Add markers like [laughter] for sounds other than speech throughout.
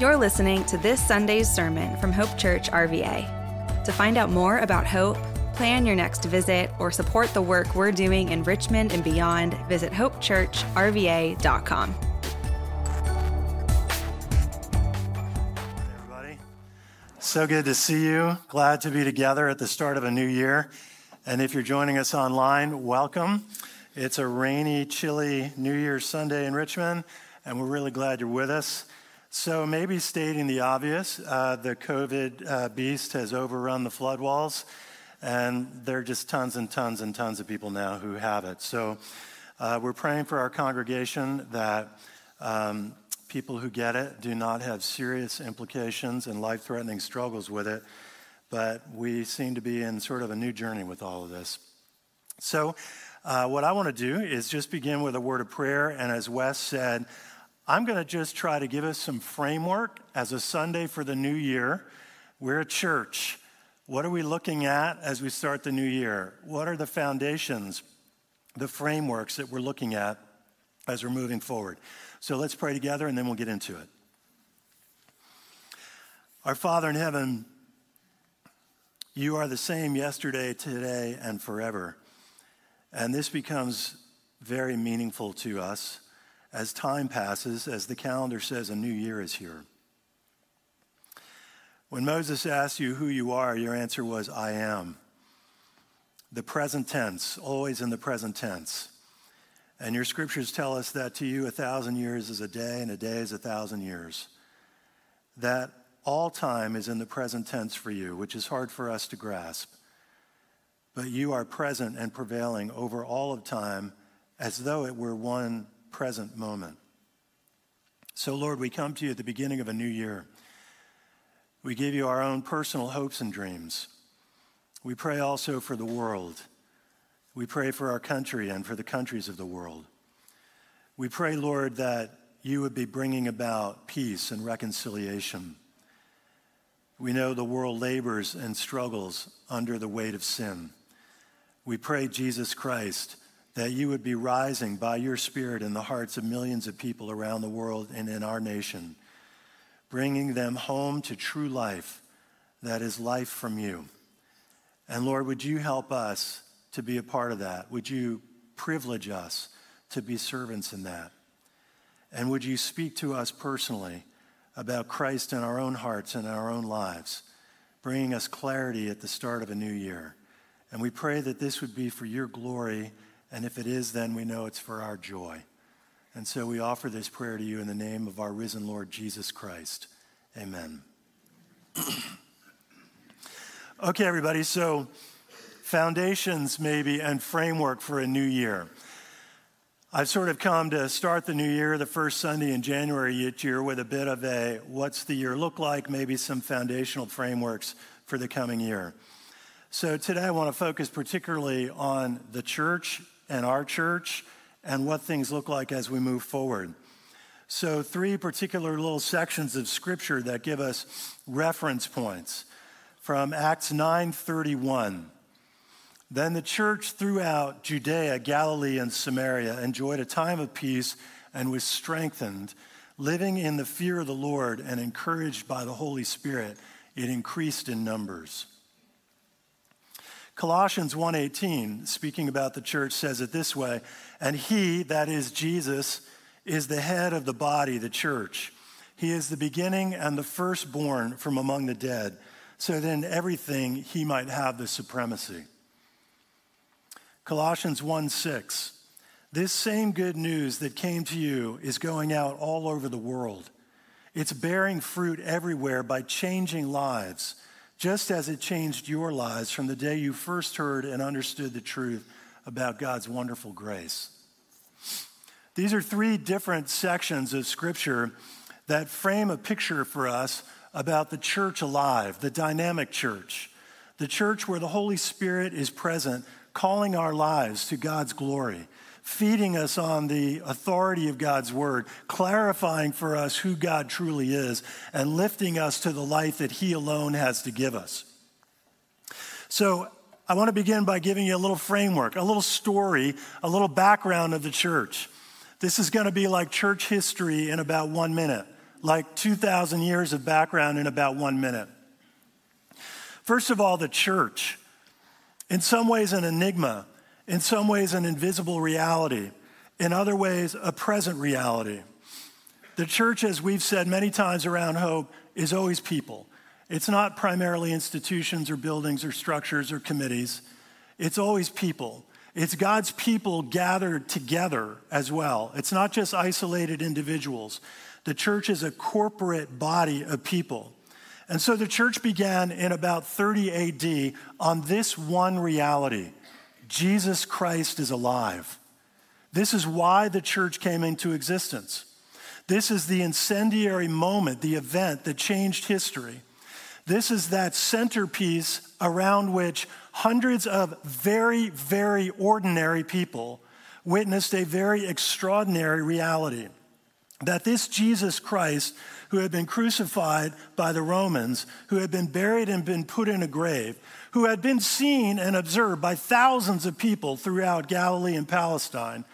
You're listening to this Sunday's sermon from Hope Church RVA. To find out more about Hope, plan your next visit, or support the work we're doing in Richmond and beyond, visit hopechurchrva.com. Everybody, so good to see you. Glad to be together at the start of a new year. And if you're joining us online, welcome. It's a rainy, chilly New Year's Sunday in Richmond, and we're really glad you're with us. So, maybe stating the obvious, uh, the COVID uh, beast has overrun the flood walls, and there are just tons and tons and tons of people now who have it. So, uh, we're praying for our congregation that um, people who get it do not have serious implications and life threatening struggles with it, but we seem to be in sort of a new journey with all of this. So, uh, what I want to do is just begin with a word of prayer, and as Wes said, I'm going to just try to give us some framework as a Sunday for the new year. We're a church. What are we looking at as we start the new year? What are the foundations, the frameworks that we're looking at as we're moving forward? So let's pray together and then we'll get into it. Our Father in heaven, you are the same yesterday, today, and forever. And this becomes very meaningful to us as time passes, as the calendar says, a new year is here. When Moses asked you who you are, your answer was, I am. The present tense, always in the present tense. And your scriptures tell us that to you a thousand years is a day, and a day is a thousand years. That all time is in the present tense for you, which is hard for us to grasp. But you are present and prevailing over all of time as though it were one present moment. So, Lord, we come to you at the beginning of a new year. We give you our own personal hopes and dreams. We pray also for the world. We pray for our country and for the countries of the world. We pray, Lord, that you would be bringing about peace and reconciliation. We know the world labors and struggles under the weight of sin. We pray, Jesus Christ, that you would be rising by your Spirit in the hearts of millions of people around the world and in our nation, bringing them home to true life that is life from you. And Lord, would you help us to be a part of that? Would you privilege us to be servants in that? And would you speak to us personally about Christ in our own hearts and our own lives, bringing us clarity at the start of a new year? And we pray that this would be for your glory and if it is, then we know it's for our joy. And so we offer this prayer to you in the name of our risen Lord Jesus Christ. Amen. [clears throat] okay, everybody, so foundations maybe and framework for a new year. I've sort of come to start the new year the first Sunday in January each year with a bit of a what's the year look like, maybe some foundational frameworks for the coming year. So today I want to focus particularly on the church and our church and what things look like as we move forward. So, three particular little sections of scripture that give us reference points from Acts 9:31. Then the church throughout Judea, Galilee, and Samaria enjoyed a time of peace and was strengthened, living in the fear of the Lord and encouraged by the Holy Spirit. It increased in numbers. Colossians 1:18 speaking about the church says it this way, and he that is Jesus is the head of the body the church. He is the beginning and the firstborn from among the dead, so that in everything he might have the supremacy. Colossians 1:6 This same good news that came to you is going out all over the world. It's bearing fruit everywhere by changing lives just as it changed your lives from the day you first heard and understood the truth about God's wonderful grace. These are three different sections of Scripture that frame a picture for us about the church alive, the dynamic church, the church where the Holy Spirit is present, calling our lives to God's glory feeding us on the authority of God's word, clarifying for us who God truly is, and lifting us to the life that He alone has to give us. So, I want to begin by giving you a little framework, a little story, a little background of the church. This is going to be like church history in about one minute. like 2,000 years of background in about one minute. First of all, the church. In some ways, an enigma, in some ways, an invisible reality, in other ways, a present reality. The church, as we've said many times around Hope, is always people. It's not primarily institutions or buildings or structures or committees. It's always people. It's God's people gathered together as well. It's not just isolated individuals. The church is a corporate body of people. And so the church began in about 30 AD on this one reality Jesus Christ is alive. This is why the church came into existence. This is the incendiary moment, the event that changed history. This is that centerpiece around which hundreds of very, very ordinary people witnessed a very extraordinary reality that this Jesus Christ, who had been crucified by the Romans, who had been buried and been put in a grave, who had been seen and observed by thousands of people throughout Galilee and Palestine,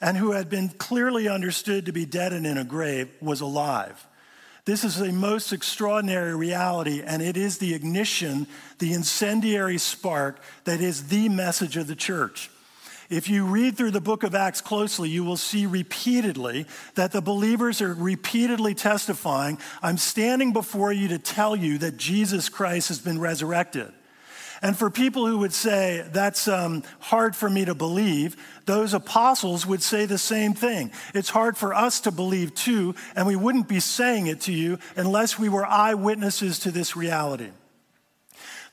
and who had been clearly understood to be dead and in a grave, was alive. This is a most extraordinary reality, and it is the ignition, the incendiary spark that is the message of the church. If you read through the book of Acts closely, you will see repeatedly that the believers are repeatedly testifying I'm standing before you to tell you that Jesus Christ has been resurrected. And for people who would say, that's um, hard for me to believe, those apostles would say the same thing. It's hard for us to believe too, and we wouldn't be saying it to you unless we were eyewitnesses to this reality.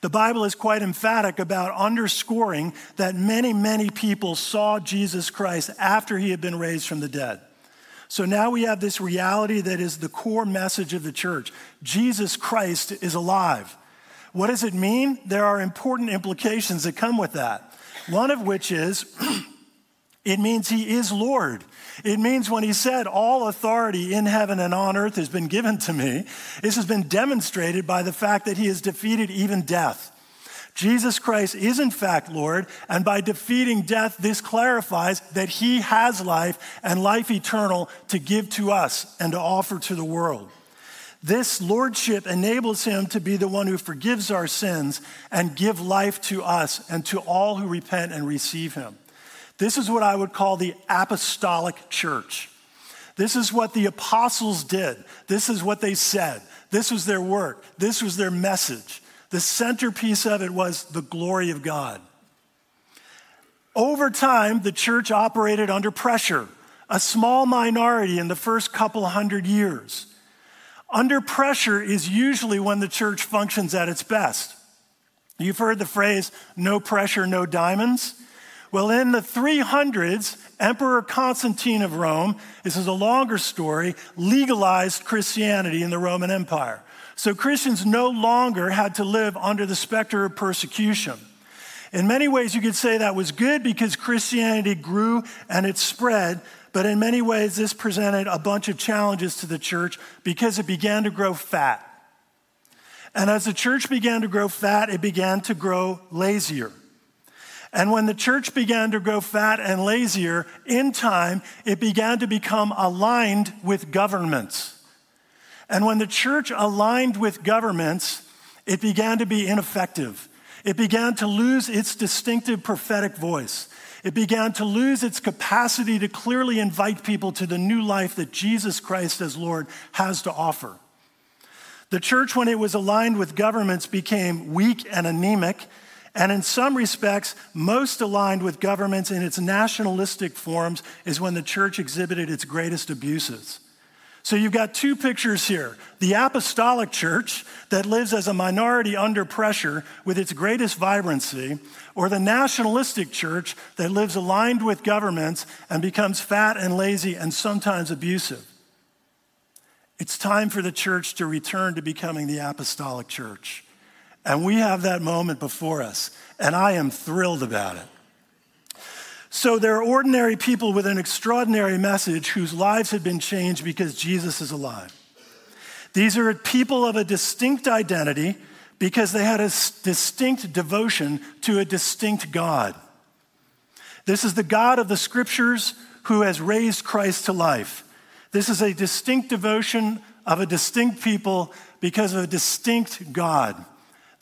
The Bible is quite emphatic about underscoring that many, many people saw Jesus Christ after he had been raised from the dead. So now we have this reality that is the core message of the church Jesus Christ is alive. What does it mean? There are important implications that come with that. One of which is [clears throat] it means he is Lord. It means when he said, All authority in heaven and on earth has been given to me, this has been demonstrated by the fact that he has defeated even death. Jesus Christ is in fact Lord, and by defeating death, this clarifies that he has life and life eternal to give to us and to offer to the world. This lordship enables him to be the one who forgives our sins and give life to us and to all who repent and receive him. This is what I would call the apostolic church. This is what the apostles did. This is what they said. This was their work. This was their message. The centerpiece of it was the glory of God. Over time, the church operated under pressure, a small minority in the first couple hundred years. Under pressure is usually when the church functions at its best. You've heard the phrase, no pressure, no diamonds. Well, in the 300s, Emperor Constantine of Rome, this is a longer story, legalized Christianity in the Roman Empire. So Christians no longer had to live under the specter of persecution. In many ways, you could say that was good because Christianity grew and it spread, but in many ways, this presented a bunch of challenges to the church because it began to grow fat. And as the church began to grow fat, it began to grow lazier. And when the church began to grow fat and lazier, in time, it began to become aligned with governments. And when the church aligned with governments, it began to be ineffective. It began to lose its distinctive prophetic voice. It began to lose its capacity to clearly invite people to the new life that Jesus Christ as Lord has to offer. The church, when it was aligned with governments, became weak and anemic, and in some respects, most aligned with governments in its nationalistic forms is when the church exhibited its greatest abuses. So you've got two pictures here the apostolic church that lives as a minority under pressure with its greatest vibrancy, or the nationalistic church that lives aligned with governments and becomes fat and lazy and sometimes abusive. It's time for the church to return to becoming the apostolic church. And we have that moment before us, and I am thrilled about it. So there are ordinary people with an extraordinary message whose lives have been changed because Jesus is alive. These are people of a distinct identity because they had a distinct devotion to a distinct God. This is the God of the scriptures who has raised Christ to life. This is a distinct devotion of a distinct people because of a distinct God.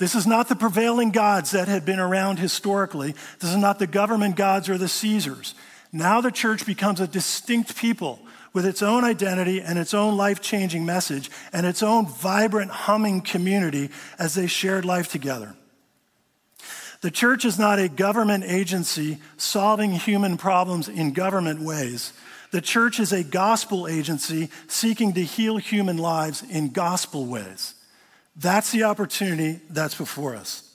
This is not the prevailing gods that had been around historically. This is not the government gods or the Caesars. Now the church becomes a distinct people with its own identity and its own life changing message and its own vibrant, humming community as they shared life together. The church is not a government agency solving human problems in government ways. The church is a gospel agency seeking to heal human lives in gospel ways. That's the opportunity that's before us.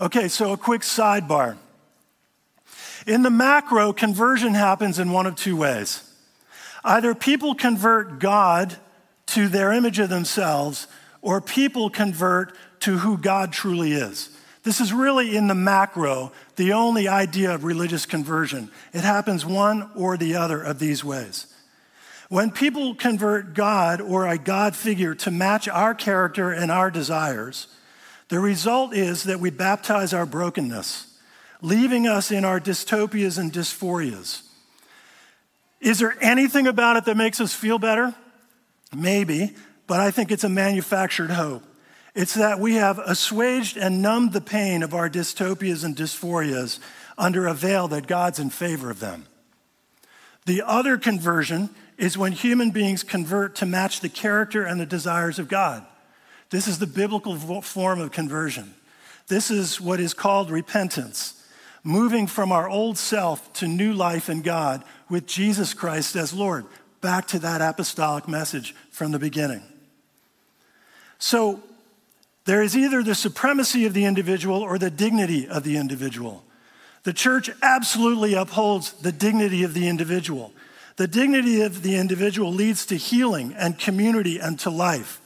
Okay, so a quick sidebar. In the macro, conversion happens in one of two ways. Either people convert God to their image of themselves, or people convert to who God truly is. This is really in the macro the only idea of religious conversion. It happens one or the other of these ways. When people convert God or a God figure to match our character and our desires, the result is that we baptize our brokenness, leaving us in our dystopias and dysphorias. Is there anything about it that makes us feel better? Maybe, but I think it's a manufactured hope. It's that we have assuaged and numbed the pain of our dystopias and dysphorias under a veil that God's in favor of them. The other conversion is when human beings convert to match the character and the desires of God. This is the biblical form of conversion. This is what is called repentance, moving from our old self to new life in God with Jesus Christ as Lord, back to that apostolic message from the beginning. So, there is either the supremacy of the individual or the dignity of the individual. The church absolutely upholds the dignity of the individual. The dignity of the individual leads to healing and community and to life.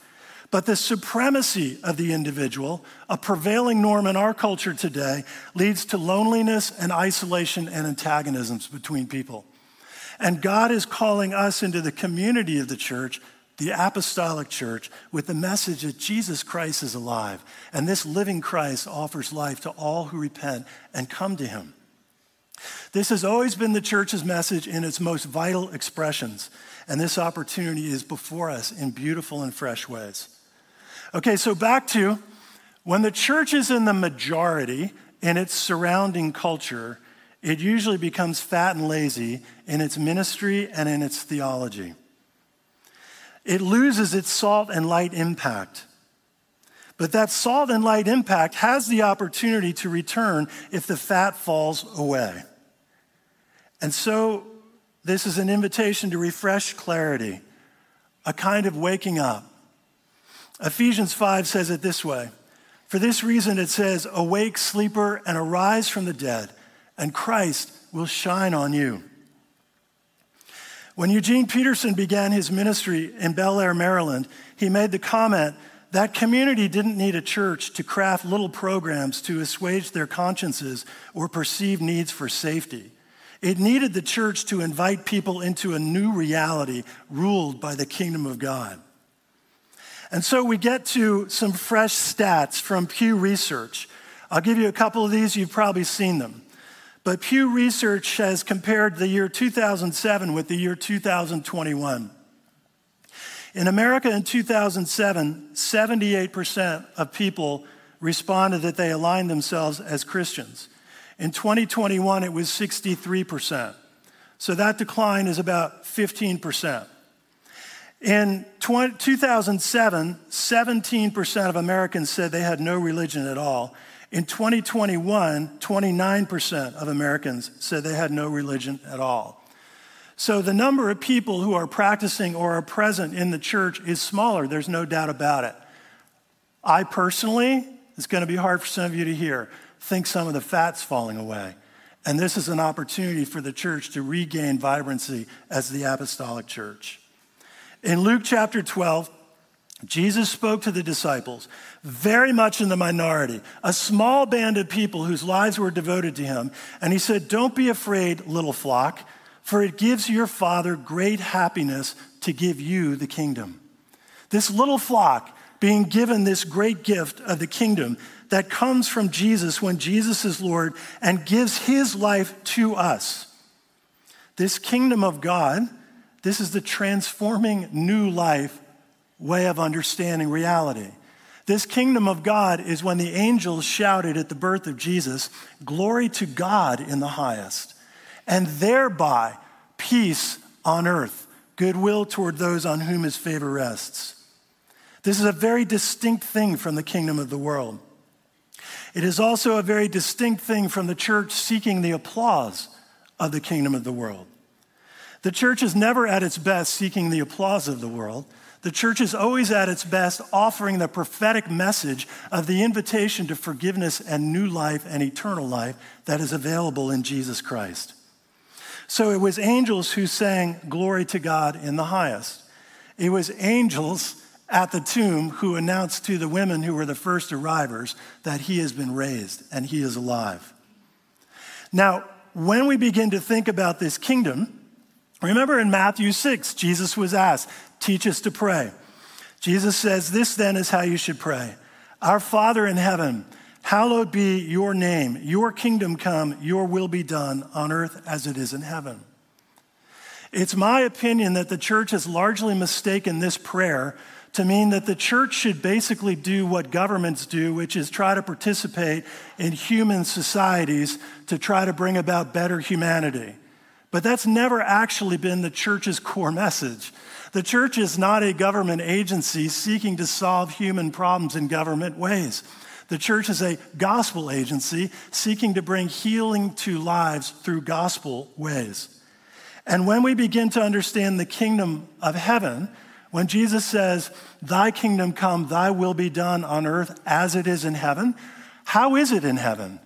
But the supremacy of the individual, a prevailing norm in our culture today, leads to loneliness and isolation and antagonisms between people. And God is calling us into the community of the church the apostolic church with the message that Jesus Christ is alive. And this living Christ offers life to all who repent and come to him. This has always been the church's message in its most vital expressions. And this opportunity is before us in beautiful and fresh ways. Okay, so back to when the church is in the majority in its surrounding culture, it usually becomes fat and lazy in its ministry and in its theology it loses its salt and light impact. But that salt and light impact has the opportunity to return if the fat falls away. And so, this is an invitation to refresh clarity, a kind of waking up. Ephesians 5 says it this way For this reason, it says, Awake, sleeper, and arise from the dead, and Christ will shine on you. When Eugene Peterson began his ministry in Bel Air, Maryland, he made the comment that community didn't need a church to craft little programs to assuage their consciences or perceived needs for safety. It needed the church to invite people into a new reality ruled by the kingdom of God. And so we get to some fresh stats from Pew Research. I'll give you a couple of these, you've probably seen them. But Pew Research has compared the year 2007 with the year 2021. In America in 2007, 78% of people responded that they aligned themselves as Christians. In 2021, it was 63%. So that decline is about 15%. In 2007, 17% of Americans said they had no religion at all, in 2021, 29% of Americans said they had no religion at all. So the number of people who are practicing or are present in the church is smaller, there's no doubt about it. I personally, it's going to be hard for some of you to hear, think some of the fat's falling away. And this is an opportunity for the church to regain vibrancy as the apostolic church. In Luke chapter 12, Jesus spoke to the disciples, very much in the minority, a small band of people whose lives were devoted to him. And he said, Don't be afraid, little flock, for it gives your Father great happiness to give you the kingdom. This little flock being given this great gift of the kingdom that comes from Jesus when Jesus is Lord and gives his life to us. This kingdom of God, this is the transforming new life way of understanding reality. This kingdom of God is when the angels shouted at the birth of Jesus, Glory to God in the highest, and thereby peace on earth, goodwill toward those on whom his favor rests. This is a very distinct thing from the kingdom of the world. It is also a very distinct thing from the church seeking the applause of the kingdom of the world. The church is never at its best seeking the applause of the world. The church is always at its best offering the prophetic message of the invitation to forgiveness and new life and eternal life that is available in Jesus Christ. So it was angels who sang glory to God in the highest. It was angels at the tomb who announced to the women who were the first arrivers that he has been raised and he is alive. Now, when we begin to think about this kingdom, remember in Matthew 6, Jesus was asked, teach us to pray. Jesus says, This then is how you should pray Our Father in heaven, hallowed be your name. Your kingdom come, your will be done on earth as it is in heaven. It's my opinion that the church has largely mistaken this prayer to mean that the church should basically do what governments do, which is try to participate in human societies to try to bring about better humanity. But that's never actually been the church's core message. The church is not a government agency seeking to solve human problems in government ways. The church is a gospel agency seeking to bring healing to lives through gospel ways. And when we begin to understand the kingdom of heaven, when Jesus says, Thy kingdom come, thy will be done on earth as it is in heaven, how is it in heaven?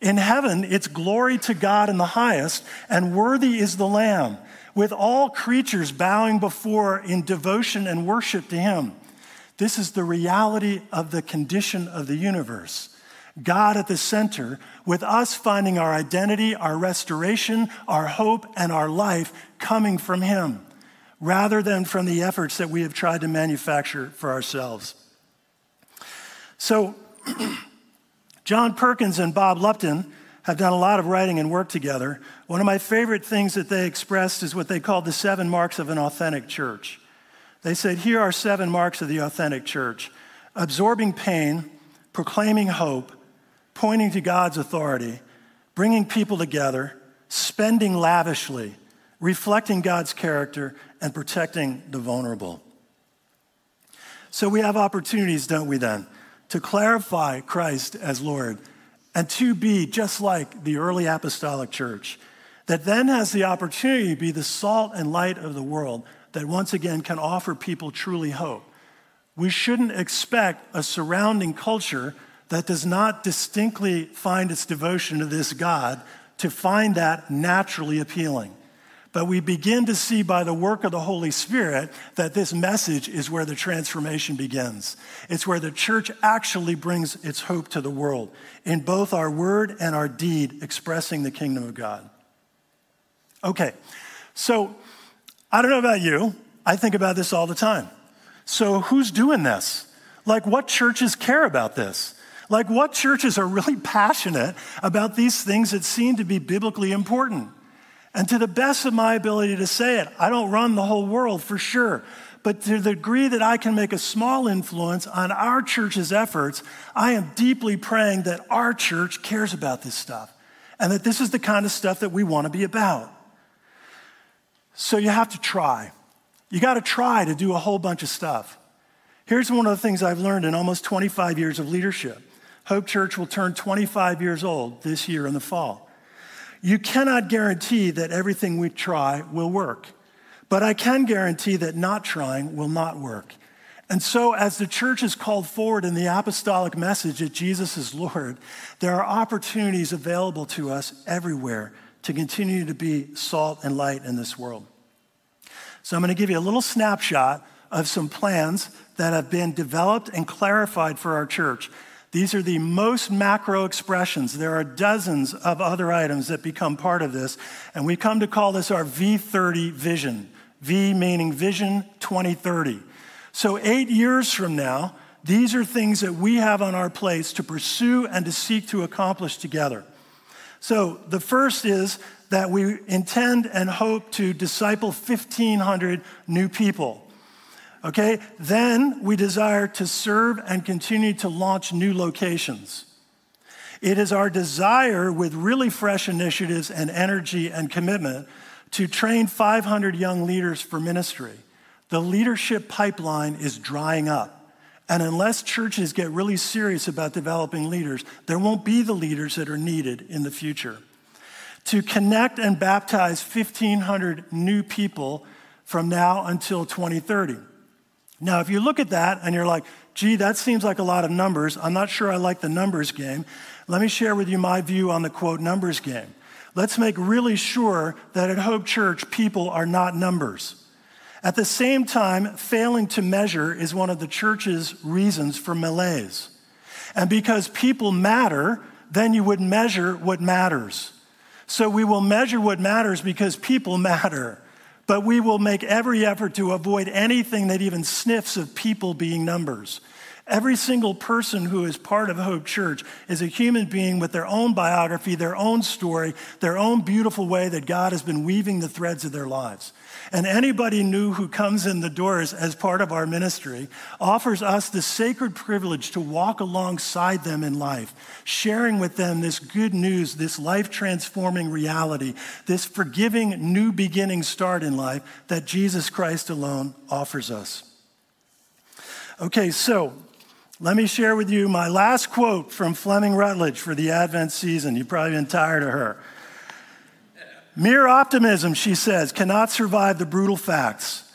In heaven, it's glory to God in the highest, and worthy is the Lamb with all creatures bowing before in devotion and worship to him. This is the reality of the condition of the universe. God at the center, with us finding our identity, our restoration, our hope, and our life coming from Him, rather than from the efforts that we have tried to manufacture for ourselves. So, [clears throat] John Perkins and Bob Lupton have done a lot of writing and work together. One of my favorite things that they expressed is what they called the seven marks of an authentic church. They said, Here are seven marks of the authentic church absorbing pain, proclaiming hope, pointing to God's authority, bringing people together, spending lavishly, reflecting God's character, and protecting the vulnerable. So we have opportunities, don't we, then, to clarify Christ as Lord and to be just like the early apostolic church that then has the opportunity to be the salt and light of the world that once again can offer people truly hope. We shouldn't expect a surrounding culture that does not distinctly find its devotion to this God to find that naturally appealing. But we begin to see by the work of the Holy Spirit that this message is where the transformation begins. It's where the church actually brings its hope to the world in both our word and our deed, expressing the kingdom of God. Okay, so I don't know about you. I think about this all the time. So, who's doing this? Like, what churches care about this? Like, what churches are really [laughs] passionate about these things that seem to be biblically important? And to the best of my ability to say it, I don't run the whole world for sure. But to the degree that I can make a small influence on our church's efforts, I am deeply praying that our church cares about this stuff and that this is the kind of stuff that we want to be about. So you have to try. You got to try to do a whole bunch of stuff. Here's one of the things I've learned in almost 25 years of leadership Hope Church will turn 25 years old this year in the fall. You cannot guarantee that everything we try will work, but I can guarantee that not trying will not work. And so, as the church is called forward in the apostolic message that Jesus is Lord, there are opportunities available to us everywhere to continue to be salt and light in this world. So, I'm going to give you a little snapshot of some plans that have been developed and clarified for our church. These are the most macro expressions. There are dozens of other items that become part of this, and we come to call this our V30 vision. V meaning Vision 2030. So, eight years from now, these are things that we have on our plates to pursue and to seek to accomplish together. So, the first is that we intend and hope to disciple 1,500 new people. Okay? Then we desire to serve and continue to launch new locations. It is our desire with really fresh initiatives and energy and commitment to train 500 young leaders for ministry. The leadership pipeline is drying up. And unless churches get really serious about developing leaders, there won't be the leaders that are needed in the future. To connect and baptize 1,500 new people from now until 2030. Now, if you look at that and you're like, gee, that seems like a lot of numbers, I'm not sure I like the numbers game. Let me share with you my view on the quote numbers game. Let's make really sure that at Hope Church, people are not numbers. At the same time, failing to measure is one of the church's reasons for malaise. And because people matter, then you would measure what matters. So we will measure what matters because people [laughs] matter. But we will make every effort to avoid anything that even sniffs of people being numbers. Every single person who is part of Hope Church is a human being with their own biography, their own story, their own beautiful way that God has been weaving the threads of their lives. And anybody new who comes in the doors as part of our ministry offers us the sacred privilege to walk alongside them in life, sharing with them this good news, this life transforming reality, this forgiving new beginning start in life that Jesus Christ alone offers us. Okay, so let me share with you my last quote from Fleming Rutledge for the Advent season. You've probably been tired of her. Mere optimism, she says, cannot survive the brutal facts.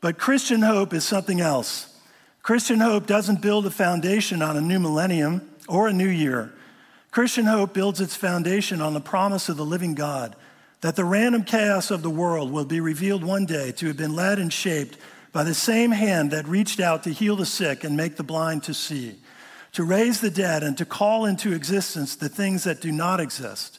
But Christian hope is something else. Christian hope doesn't build a foundation on a new millennium or a new year. Christian hope builds its foundation on the promise of the living God that the random chaos of the world will be revealed one day to have been led and shaped by the same hand that reached out to heal the sick and make the blind to see, to raise the dead and to call into existence the things that do not exist.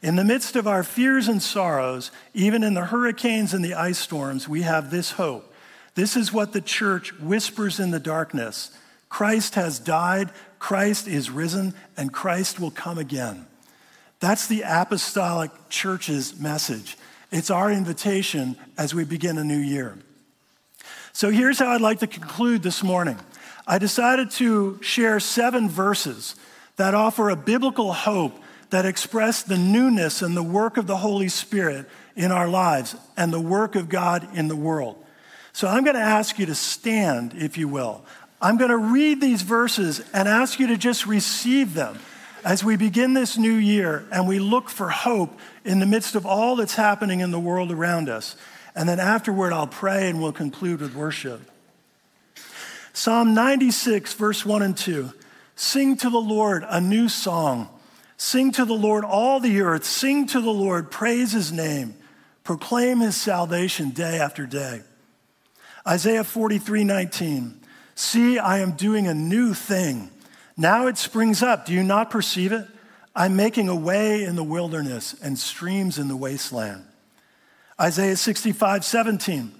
In the midst of our fears and sorrows, even in the hurricanes and the ice storms, we have this hope. This is what the church whispers in the darkness Christ has died, Christ is risen, and Christ will come again. That's the apostolic church's message. It's our invitation as we begin a new year. So here's how I'd like to conclude this morning. I decided to share seven verses that offer a biblical hope that express the newness and the work of the Holy Spirit in our lives and the work of God in the world. So I'm going to ask you to stand, if you will. I'm going to read these verses and ask you to just receive them as we begin this new year and we look for hope in the midst of all that's happening in the world around us. And then afterward, I'll pray and we'll conclude with worship. Psalm 96, verse 1 and 2. Sing to the Lord a new song. Sing to the Lord all the earth. Sing to the Lord, praise his name. Proclaim his salvation day after day. Isaiah 43, 19. See, I am doing a new thing. Now it springs up. Do you not perceive it? I'm making a way in the wilderness and streams in the wasteland. Isaiah 65, 17.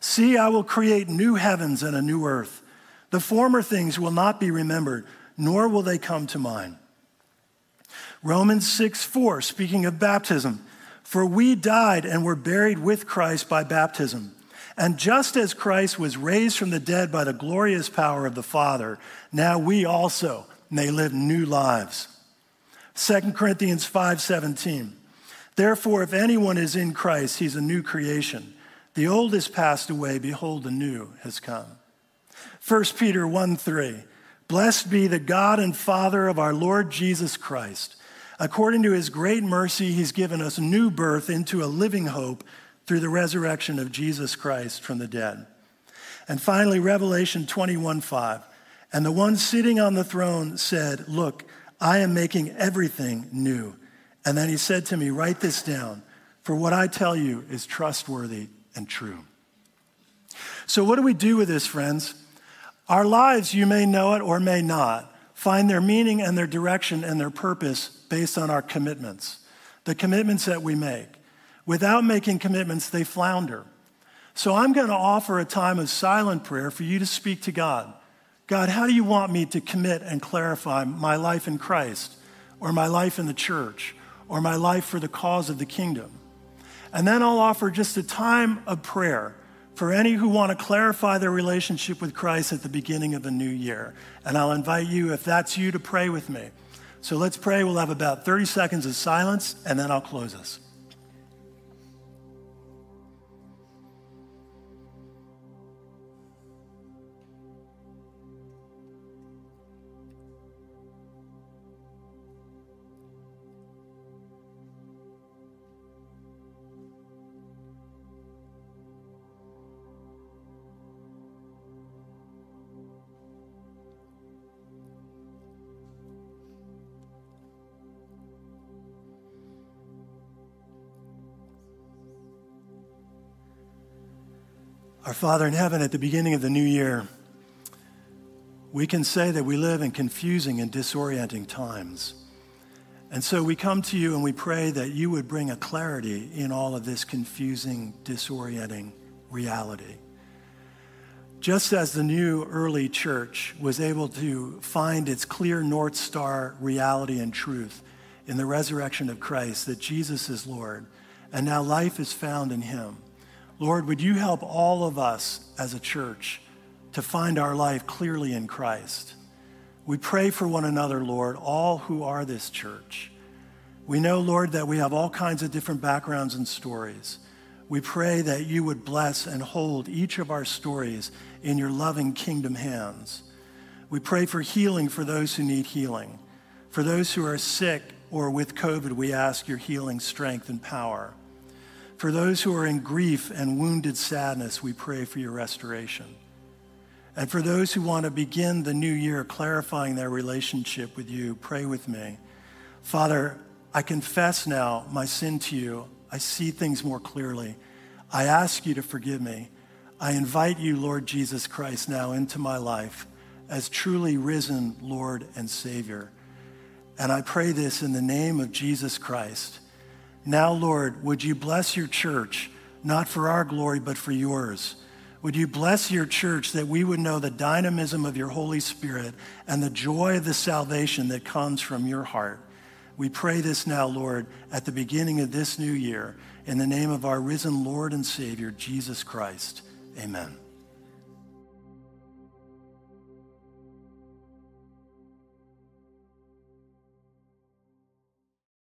See, I will create new heavens and a new earth. The former things will not be remembered, nor will they come to mind. Romans 6, 4, speaking of baptism. For we died and were buried with Christ by baptism. And just as Christ was raised from the dead by the glorious power of the Father, now we also may live new lives. 2 Corinthians 5:17 Therefore, if anyone is in Christ, he's a new creation. The old has passed away, behold, the new has come. 1 Peter 1 3. Blessed be the God and Father of our Lord Jesus Christ. According to his great mercy, he's given us new birth into a living hope through the resurrection of Jesus Christ from the dead. And finally, Revelation 21 5. And the one sitting on the throne said, Look, I am making everything new. And then he said to me, Write this down, for what I tell you is trustworthy and true. So, what do we do with this, friends? Our lives, you may know it or may not, find their meaning and their direction and their purpose based on our commitments, the commitments that we make. Without making commitments, they flounder. So, I'm going to offer a time of silent prayer for you to speak to God. God, how do you want me to commit and clarify my life in Christ or my life in the church? Or my life for the cause of the kingdom. And then I'll offer just a time of prayer for any who want to clarify their relationship with Christ at the beginning of a new year. And I'll invite you, if that's you, to pray with me. So let's pray. We'll have about 30 seconds of silence, and then I'll close us. Father in heaven, at the beginning of the new year, we can say that we live in confusing and disorienting times. And so we come to you and we pray that you would bring a clarity in all of this confusing, disorienting reality. Just as the new early church was able to find its clear North Star reality and truth in the resurrection of Christ, that Jesus is Lord, and now life is found in him. Lord, would you help all of us as a church to find our life clearly in Christ? We pray for one another, Lord, all who are this church. We know, Lord, that we have all kinds of different backgrounds and stories. We pray that you would bless and hold each of our stories in your loving kingdom hands. We pray for healing for those who need healing. For those who are sick or with COVID, we ask your healing strength and power. For those who are in grief and wounded sadness, we pray for your restoration. And for those who want to begin the new year clarifying their relationship with you, pray with me. Father, I confess now my sin to you. I see things more clearly. I ask you to forgive me. I invite you, Lord Jesus Christ, now into my life as truly risen Lord and Savior. And I pray this in the name of Jesus Christ. Now, Lord, would you bless your church, not for our glory, but for yours? Would you bless your church that we would know the dynamism of your Holy Spirit and the joy of the salvation that comes from your heart? We pray this now, Lord, at the beginning of this new year, in the name of our risen Lord and Savior, Jesus Christ. Amen.